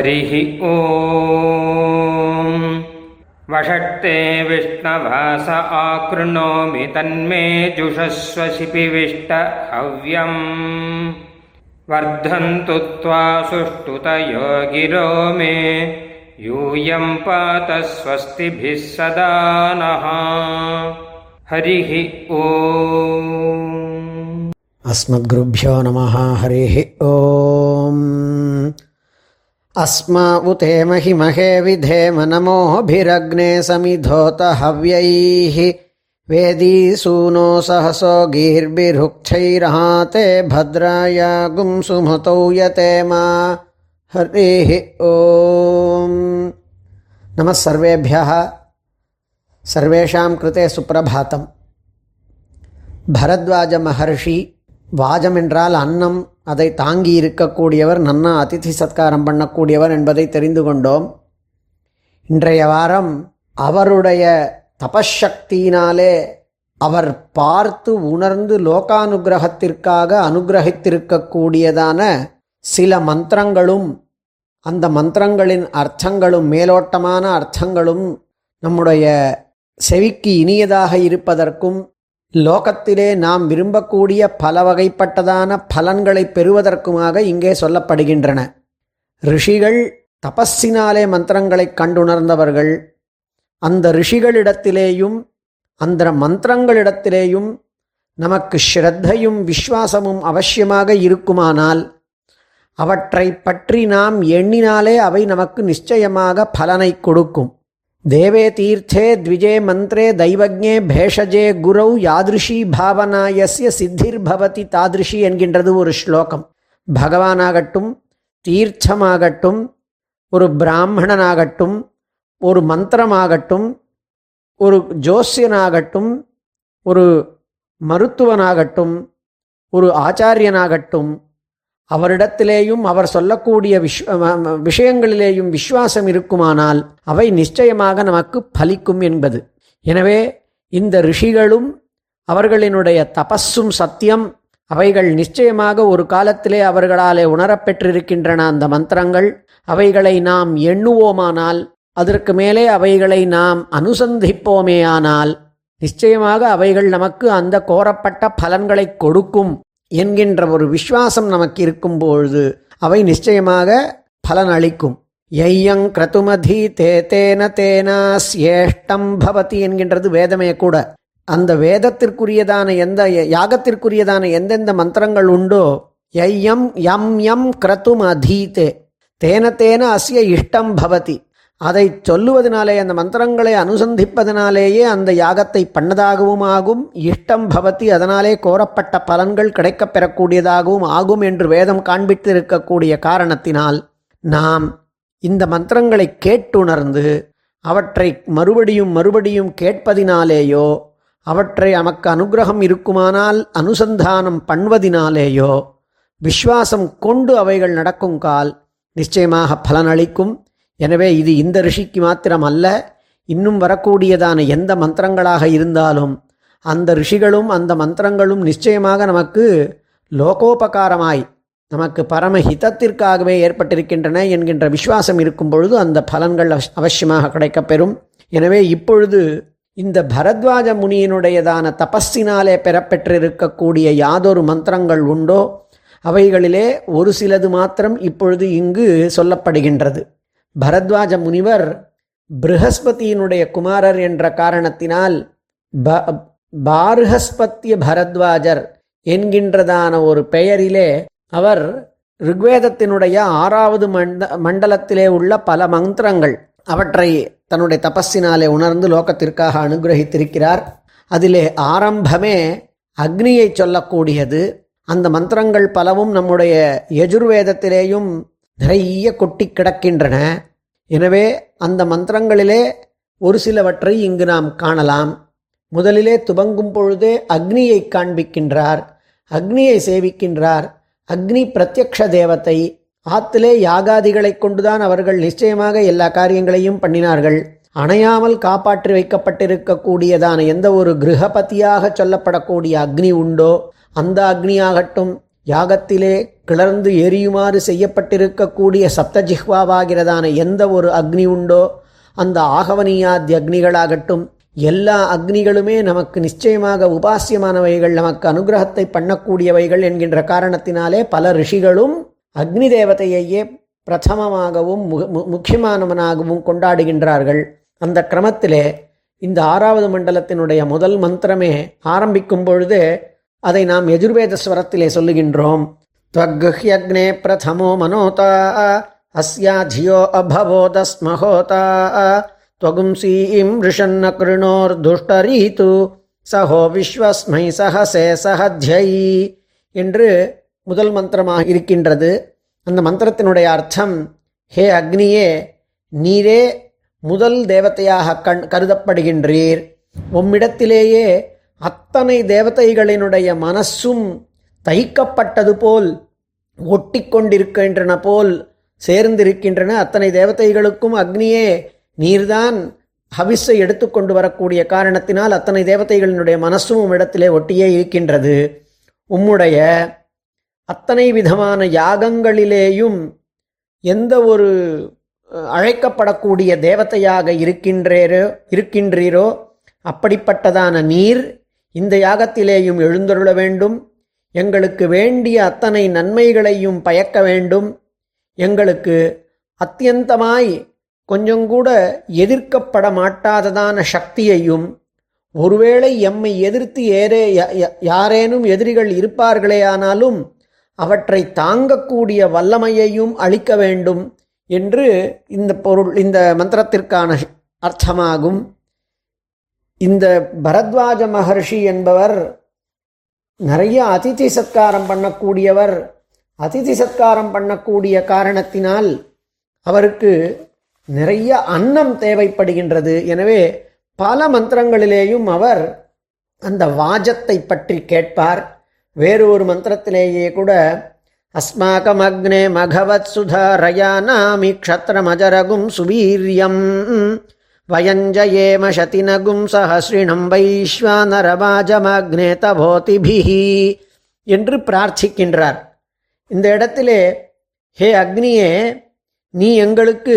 हरिः ॐ वषट्ते विष्णवास आकृणोमि तन्मे जुषस्व शिपिविष्ट हव्यम्। वर्धन्तु त्वा सुष्ठुतयो गिरो मे। यूयं पात स्वस्तिभिः सदा नः। हरिः ॐ अस्मद्गुरुभ्यो नमः हरिः ॐ अस्मा उते महिमहे विधेम नमोभिरग्ने समिधोत हव्यैः। वेदीसूनो सहसो गीर्भिरुक्षैरहाते भद्राया गुंसुमतौ यते मा। हरिः ॐ नमः सर्वेभ्यः। सर्वेषां कृते सुप्रभातम्। भरद्वाजमहर्षि வாஜம் என்றால் அன்னம் அதை தாங்கி இருக்கக்கூடியவர் நன்னா அதிதி சத்காரம் பண்ணக்கூடியவர் என்பதை தெரிந்து கொண்டோம். இன்றைய வாரம் அவருடைய தபசக்தியினாலே அவர் பார்த்து உணர்ந்து லோகானுகிரகத்திற்காக அனுகிரகித்திருக்கக்கூடியதான சில மந்திரங்களும் அந்த மந்திரங்களின் அர்த்தங்களும் மேலோட்டமான அர்த்தங்களும் நம்முடைய செவிக்கு இனியதாக இருப்பதற்கும் லோகத்திலே நாம் விரும்பக்கூடிய பல வகைப்பட்டதான பலன்களை பெறுவதற்குமாக இங்கே சொல்லப்படுகின்றன. ரிஷிகள் தபஸினாலே மந்திரங்களை கண்டுணர்ந்தவர்கள். அந்த ரிஷிகளிடத்திலேயும் அந்த மந்திரங்களிடத்திலேயும் நமக்கு ஸ்ரத்தையும் விஸ்வாசமும் அவசியமாக இருக்குமானால் அவற்றை பற்றி நாம் எண்ணினாலே அவை நமக்கு நிச்சயமாக பலனை கொடுக்கும். தேவே தீர்த்தே த்விஜே மந்திரே தெய்வஜே பேஷஜே குரௌ யாதிருஷி பாவனாயஸ்ய சித்திர்பவதி தாதிருஷி என்கின்றது ஒரு ஸ்லோகம். பகவானாகட்டும் தீர்த்தமாகட்டும் ஒரு பிராமணனாகட்டும் ஒரு மந்திரமாகட்டும் ஒரு ஜோசியனாகட்டும் ஒரு மருத்துவனாகட்டும் ஒரு ஆச்சாரியனாகட்டும் அவரிடத்திலேயும் அவர் சொல்லக்கூடிய விஷ் விஷயங்களிலேயும் விஸ்வாசம் இருக்குமானால் அவை நிச்சயமாக நமக்கு பலிக்கும் என்பது. எனவே இந்த ரிஷிகளும் அவர்களினுடைய தபஸும் சத்தியம் அவைகள் நிச்சயமாக ஒரு காலத்திலே அவர்களாலே உணரப்பெற்றிருக்கின்றன அந்த மந்திரங்கள். அவைகளை நாம் எண்ணுவோமானால் அதற்கு மேலே அவைகளை நாம் அனுசந்திப்போமேயானால் நிச்சயமாக அவைகள் நமக்கு அந்த கோரப்பட்ட பலன்களை கொடுக்கும். என்கின்ற ஒரு விஸ்வாசம் நமக்கு இருக்கும் பொழுது அவை நிச்சயமாக பலன் அளிக்கும் ஐயங் கிரதுமதி தே தேன தேனாஸ்யேஷ்டம் பவதி என்கின்றது வேதமே கூட. அந்த வேதத்திற்குரியதான எந்த யாகத்திற்குரியதான எந்தெந்த மந்திரங்கள் உண்டோ ஐயம் யம் யம் கிரதும் அதீதே தேன தேன அஸ்ய இஷ்டம் பவதி. அதை சொல்லுவதனாலே அந்த மந்திரங்களை அனுசந்திப்பதனாலேயே அந்த யாகத்தை பண்ணதாகவும் ஆகும். இஷ்டம் பவதி அதனாலே கோரப்பட்ட பலன்கள் கிடைக்கப் பெறக்கூடியதாகவும் ஆகும் என்று வேதம் காண்பித்து இருக்கக்கூடிய காரணத்தினால் நாம் இந்த மந்திரங்களை கேட்டுணர்ந்து அவற்றை மறுபடியும் மறுபடியும் கேட்பதினாலேயோ அவற்றை நமக்கு அனுகிரகம் இருக்குமானால் அனுசந்தானம் பண்ணுவதினாலேயோ விஸ்வாசம் கொண்டு அவைகள் நடக்கும் கால் நிச்சயமாக பலனளிக்கும். எனவே இது இந்த ரிஷிக்கு மாத்திரம் அல்ல இன்னும் வரக்கூடியதான எந்த மந்திரங்களாக இருந்தாலும் அந்த ரிஷிகளும் அந்த மந்திரங்களும் நிச்சயமாக நமக்கு லோகோபகாரமாய் நமக்கு பரமஹிதத்திற்காகவே ஏற்பட்டிருக்கின்றன என்கின்ற விசுவாசம் இருக்கும் பொழுது அந்த பலன்கள் அவசியமாக கிடைக்கப்பெறும். எனவே இப்பொழுது இந்த பரத்வாஜ முனியினுடையதான தபஸினாலே பெறப்பெற்றிருக்கக்கூடிய யாதொரு மந்திரங்கள் உண்டோ அவைகளிலே ஒரு சிலது மாத்திரம் இப்பொழுது இங்கு சொல்லப்படுகின்றது. பரத்வாஜ முனிவர் பிருஹஸ்பதியினுடைய குமாரர் என்ற காரணத்தினால் ப பார்ஹஸ்பத்திய பரத்வாஜர் என்கின்றதான ஒரு பெயரிலே அவர் ருக்வேதத்தினுடைய ஆறாவது மண்ட மண்டலத்திலே உள்ள பல மந்திரங்கள் அவற்றை தன்னுடைய தபஸினாலே உணர்ந்து லோகத்திற்காக அனுகிரகித்திருக்கிறார். அதிலே ஆரம்பமே அக்னியை சொல்லக்கூடியது. அந்த மந்திரங்கள் பலவும் நம்முடைய யஜுர்வேதத்திலேயும் நிறைய கொட்டி கிடக்கின்றன. எனவே அந்த மந்திரங்களிலே ஒரு சிலவற்றை இங்கு நாம் காணலாம். முதலிலே துவங்கும் பொழுதே அக்னியை காண்பிக்கின்றார். அக்னியை சேவிக்கின்றார். அக்னி பிரத்யக்ஷ தேவத்தை ஆத்திலே யாகாதிகளை கொண்டுதான் அவர்கள் நிச்சயமாக எல்லா காரியங்களையும் பண்ணினார்கள். அணையாமல் காப்பாற்றி வைக்கப்பட்டிருக்கக்கூடியதான எந்த ஒரு கிரகபதியாக சொல்லப்படக்கூடிய அக்னி உண்டோ அந்த அக்னியாகட்டும் யாகத்திலே கிளர்ந்து எரியுமாறு செய்யப்பட்டிருக்கக்கூடிய சப்தஜிஹ்வாவாகிறதான எந்த ஒரு அக்னி உண்டோ அந்த ஆகவனியாதி அக்னிகளாகட்டும் எல்லா அக்னிகளுமே நமக்கு நிச்சயமாக உபாசியமானவைகள் நமக்கு அனுகிரகத்தை பண்ணக்கூடியவைகள் என்கின்ற காரணத்தினாலே பல ரிஷிகளும் அக்னி தேவதையையே பிரதமமாகவும் முக்கியமானவனாகவும் கொண்டாடுகின்றார்கள். அந்த கிரமத்திலே இந்த ஆறாவது மண்டலத்தினுடைய முதல் மந்திரமே ஆரம்பிக்கும் பொழுது அதை நாம் எஜுர்வேத ஸ்வரத்திலே சொல்லுகின்றோம். त्वग्गुह्यग्ने प्रथमो मनोता अस्या धियो अभवोदस्महोता त्वगुंसीं वृषन्न कृणोर्दुष्टरीतु சஹோ விஸ்வஸ்மை சஹசே சஹத்யை என்று முதல் மந்திரமாக இருக்கின்றது. அந்த மந்திரத்தினுடைய அர்த்தம் ஹே அக்னியே நீரே முதல் தேவத்தையாக கண் கருதப்படுகின்றீர். உம்மிடத்திலேயே அத்தனை தேவதைகளினுடைய மனசும் தைக்கப்பட்டது போல் ஒட்டி கொண்டிருக்கின்றன போல் சேர்ந்திருக்கின்றன. அத்தனை தேவதைகளுக்கும் அக்னியே நீர்தான் ஹவிஸை எடுத்துக்கொண்டு வரக்கூடிய காரணத்தினால் அத்தனை தேவதைகளினுடைய மனசும் உம்மிடத்திலே ஒட்டியே இருக்கின்றது. உம்முடைய அத்தனை விதமான யாகங்களிலேயும் எந்த ஒரு அழைக்கப்படக்கூடிய தேவதையாக இருக்கின்றேரோ இருக்கின்றீரோ அப்படிப்பட்டதான நீர் இந்த யாகத்திலேயும் எழுந்தருள வேண்டும். எங்களுக்கு வேண்டிய அத்தனை நன்மைகளையும் பயக்க வேண்டும். எங்களுக்கு அத்தியந்தமாய் கொஞ்சம் கூட எதிர்க்கப்பட மாட்டாததான சக்தியையும் ஒருவேளை எம்மை எதிர்த்து ஏறே யாரேனும் எதிரிகள் இருப்பார்களே ஆனாலும் அவற்றை தாங்கக்கூடிய வல்லமையையும் அளிக்க வேண்டும் என்று இந்த பொருள் இந்த மந்திரத்திற்கான அர்த்தமாகும். இந்த பரத்வாஜ மகர்ஷி என்பவர் நிறைய அதிதி சத்காரம் பண்ணக்கூடியவர். அதிதி சத்காரம் பண்ணக்கூடிய காரணத்தினால் அவருக்கு நிறைய அன்னம் தேவைப்படுகின்றது. எனவே பல மந்திரங்களிலேயும் அவர் அந்த வாஜத்தை பற்றி கேட்பார். வேறு ஒரு மந்திரத்திலேயே கூட அஸ்மாக்கம் அக்னே மகவத் சுதரயானாமி க்ஷத்ரமஜரகும் சுவீரியம் வயஞ்சயேம சதினகும் சஹஸ்ரிணம் வைஸ்வானரவாஜமக்னே என்று பிரார்த்திக்கின்றார். இந்த இடத்திலே ஹே அக்னியே நீ எங்களுக்கு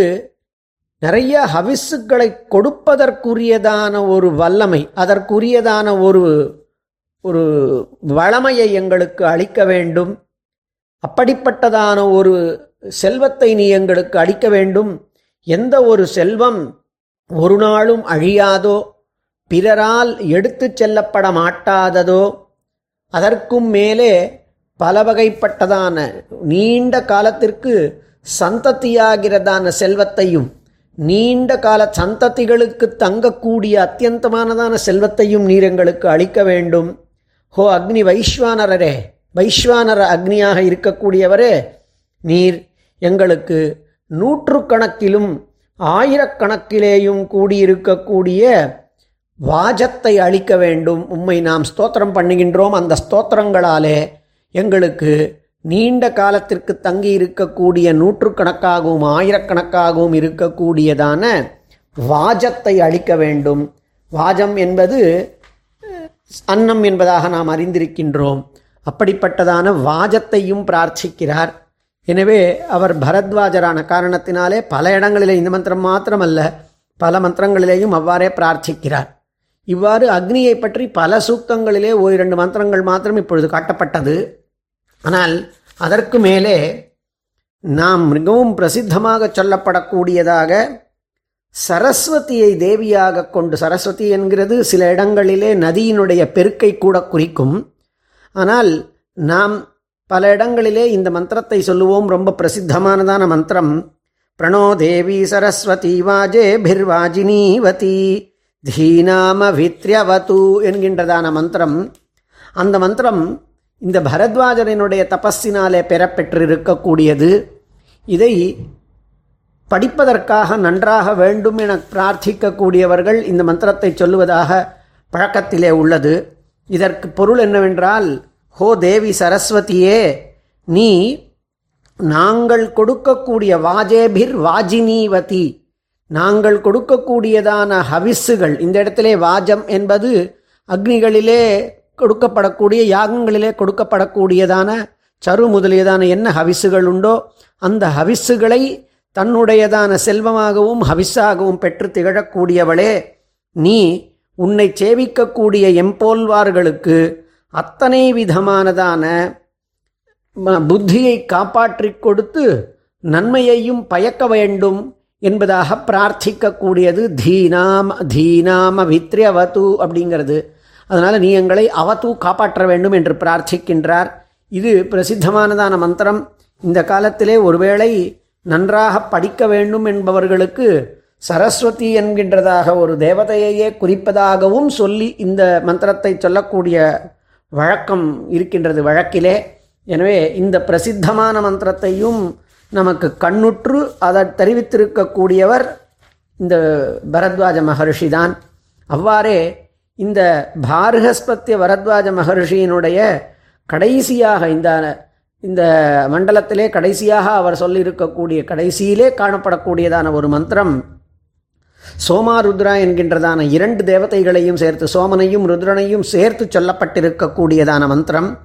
நிறைய ஹவிஸுக்களை கொடுப்பதற்குரியதான ஒரு வல்லமை அதற்குரியதான ஒரு ஒரு வளமையை எங்களுக்கு அளிக்க வேண்டும். அப்படிப்பட்டதான ஒரு செல்வத்தை நீ எங்களுக்கு அளிக்க வேண்டும். எந்த ஒரு செல்வம் ஒரு நாளும் அழியாதோ பிறரால் எடுத்து செல்லப்பட மாட்டாததோ அதற்கும் மேலே பல வகைப்பட்டதான நீண்ட காலத்திற்கு சந்ததியாகிறதான செல்வத்தையும் நீண்ட கால சந்ததிகளுக்கு தங்கக்கூடிய அத்தியந்தமானதான செல்வத்தையும் நீர் எங்களுக்கு அளிக்க வேண்டும். ஹோ அக்னி வைஸ்வானரரே வைஸ்வானர அக்னியாக இருக்கக்கூடியவரே நீர் எங்களுக்கு நூற்றுக்கணக்கிலும் ஆயிரக்கணக்கிலேயும் கூடியிருக்கக்கூடிய வாஜத்தை அளிக்க வேண்டும். உம்மை நாம் ஸ்தோத்திரம் பண்ணுகின்றோம். அந்த ஸ்தோத்திரங்களாலே எங்களுக்கு நீண்ட காலத்திற்கு தங்கி இருக்கக்கூடிய நூற்றுக்கணக்காகவும் ஆயிரக்கணக்காகவும் இருக்கக்கூடியதான வாஜத்தை அளிக்க வேண்டும். வாஜம் என்பது அன்னம் என்பதாக நாம் அறிந்திருக்கின்றோம். அப்படிப்பட்டதான வாஜத்தையும் பிரார்த்திக்கிறார். எனவே அவர் பரத்வாஜரான காரணத்தினாலே பல இடங்களிலே இந்த மந்திரம் மாத்திரமல்ல பல மந்திரங்களிலேயும் அவ்வாறே பிரார்த்திக்கிறார். இவ்வாறு அக்னியை பற்றி பல சூக்தங்களிலே ஓரிரண்டு மந்திரங்கள் மாத்திரம் இப்பொழுது காட்டப்பட்டது. ஆனால் அதற்கு மேலே நாம் மிகவும் பிரசித்தமாக சொல்லப்படக்கூடியதாக சரஸ்வதியை தேவியாக கொண்டு சரஸ்வதி என்கிறது சில இடங்களிலே நதியினுடைய பெருக்கை கூட குறிக்கும். ஆனால் நாம் பல இடங்களிலே இந்த மந்திரத்தை சொல்லுவோம். ரொம்ப பிரசித்தமானதான மந்திரம். பிரணோ தேவி சரஸ்வதி வாஜே பிர்வாஜினீவதி தீனாம வித்ரியவது என்கின்றதான மந்திரம். அந்த மந்திரம் இந்த பரத்வாஜரனுடைய தபஸினாலே பெறப்பெற்றிருக்கக்கூடியது. இதை படிப்பதற்காக நன்றாக வேண்டும் என பிரார்த்திக்கக்கூடியவர்கள் இந்த மந்திரத்தை சொல்லுவதாக பழக்கத்திலே உள்ளது. இதற்கு பொருள் என்னவென்றால் ஹோ தேவி சரஸ்வதியே நீ நாங்கள் கொடுக்கக்கூடிய வாஜேபிர் வாஜினீவதி. நாங்கள் கொடுக்கக்கூடியதான ஹவிஸுகள் இந்த இடத்திலே வாஜம் என்பது அக்னிகளிலே கொடுக்கப்படக்கூடிய யாகங்களிலே கொடுக்கப்படக்கூடியதான சரு முதலியதான என்ன ஹவிசுகள் உண்டோ அந்த ஹவிசுகளை தன்னுடையதான செல்வமாகவும் ஹவிஸாகவும் பெற்று திகழக்கூடியவளே நீ உன்னை சேவிக்கக்கூடிய எம்போல்வார்களுக்கு அத்தனை விதமானதான புத்தியை காப்பாற்றிக் கொடுத்து நன்மையையும் பயக்க வேண்டும் என்பதாக பிரார்த்திக்கக்கூடியது தீனாம் தீனாம வித்ரியவத்து அப்படிங்கிறது. அதனால் நீ எங்களை அவத்து காப்பாற்ற வேண்டும் என்று பிரார்த்திக்கின்றார். இது பிரசித்தமானதான மந்திரம். இந்த காலத்திலே ஒருவேளை நன்றாக படிக்க வேண்டும் என்பவர்களுக்கு சரஸ்வதி என்கின்றதாக ஒரு தேவதையையே குறிப்பதாகவும் சொல்லி இந்த மந்திரத்தை சொல்லக்கூடிய வழக்கம் இருக்கின்றது வழக்கிலே. எனவே இந்த பிரசித்தமான மந்திரத்தையும் நமக்கு கண்ணுற்று அதை தெரிவித்திருக்கக்கூடியவர் இந்த பரத்வாஜ மகர்ஷி தான் அவ்வாறே இந்த பாரகஸ்பத்திய பரத்வாஜ மகர்ஷியினுடைய கடைசியாக இந்த இந்த மண்டலத்திலே கடைசியாக அவர் சொல்லியிருக்கக்கூடிய கடைசியிலே காணப்படக்கூடியதான ஒரு மந்திரம் சோமா ருத்ரா என்கின்றதான இரண்டு தேவதைகளையும் சேர்த்து சோமனையும் ருத்ரனையும் சேர்த்து சொல்லப்பட்டிருக்கக்கூடியதான மந்திரம்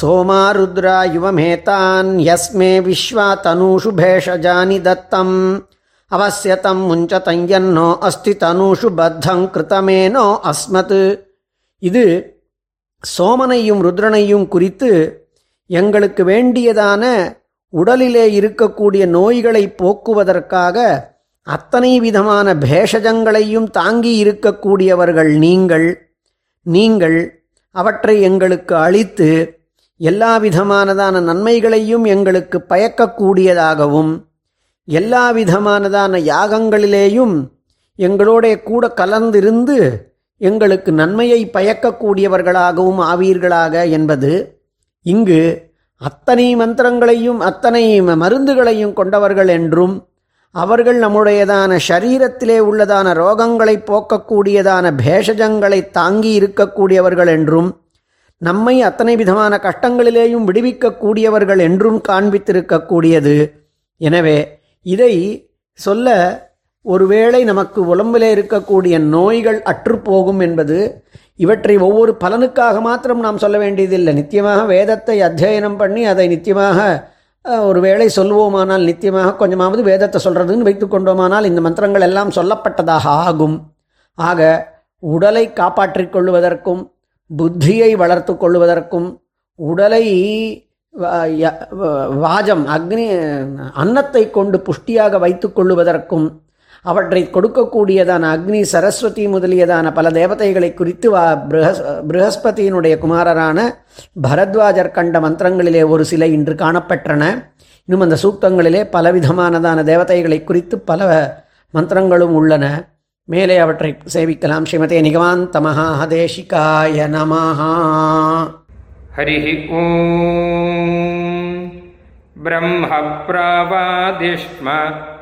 சோமா ருத்ரா யுவமேதான் யஸ்மே விஸ்வா தனூஷு பேஷஜானி தத்தம் அவசியதம் முஞ்சதஞ்சன்னோ அஸ்தி தனூஷு பத்தங் கிருத்தமேனோ அஸ்மத். இது சோமனையும் ருத்ரனையும் குறித்து எங்களுக்கு வேண்டியதான உடலிலே இருக்கக்கூடிய நோய்களை போக்குவதற்காக அத்தனை விதமான பேஷஜங்களையும் தாங்கி இருக்கக்கூடியவர்கள் நீங்கள் நீங்கள் அவற்றை எங்களுக்கு அளித்து எல்லா விதமானதான நன்மைகளையும் எங்களுக்கு பயக்கக்கூடியதாகவும் எல்லா விதமானதான யாகங்களிலேயும் எங்களோட கூட கலந்திருந்து எங்களுக்கு நன்மையை பயக்கக்கூடியவர்களாகவும் ஆவீர்களாக என்பது இங்கு அத்தனை மந்திரங்களையும் அத்தனை மருந்துகளையும் கொண்டவர்கள் என்றும் அவர்கள் நம்முடையதான சரீரத்திலே உள்ளதான ரோகங்களை போக்கக்கூடியதான பேஷஜங்களை தாங்கி இருக்கக்கூடியவர்கள் என்றும் நம்மை அத்தனை விதமான கஷ்டங்களிலேயும் விடுவிக்கக்கூடியவர்கள் என்றும் காண்பித்திருக்கக்கூடியது. எனவே இதை சொல்ல ஒருவேளை நமக்கு உடம்பிலே இருக்கக்கூடிய நோய்கள் அற்றுப்போகும் என்பது இவற்றை ஒவ்வொரு பலனுக்காக மாத்திரம் நாம் சொல்ல வேண்டியதில்லை. நித்தியமாக வேதத்தை அத்தியனம் பண்ணி அதை நித்தியமாக ஒரு வேளை சொல்லுவோமானால் நித்தியமாக கொஞ்சமாவது வேதத்தை சொல்கிறதுன்னு வைத்துக்கொண்டோமானால் இந்த மந்திரங்கள் எல்லாம் சொல்லப்பட்டதாக ஆகும். ஆக உடலை காப்பாற்றிக் கொள்வதற்கும் புத்தியை வளர்த்து கொள்வதற்கும் உடலை வாஜம் அக்னி அன்னத்தை கொண்டு புஷ்டியாக வைத்துக் கொள்ளுவதற்கும் அவற்றை கொடுக்கக்கூடியதான அக்னி சரஸ்வதி முதலியதான பல தேவதைகளை குறித்து வா பிருஹஸ் பிருஹஸ்பதியினுடைய குமாரரான பரத்வாஜர் கண்ட மந்திரங்களிலே ஒரு சில இன்று காணப்பெற்றன. இன்னும் அந்த சூக்தங்களிலே பலவிதமானதான தேவதைகளை குறித்து பல மந்திரங்களும் உள்ளன. மேலே அவற்றை சேவிக்கலாம். ஸ்ரீமதே நிகவாந்த மகாதேஷிகாய நமஹா. ஹரி ஓம். பிரம்ம பிரவாதிஷ்ம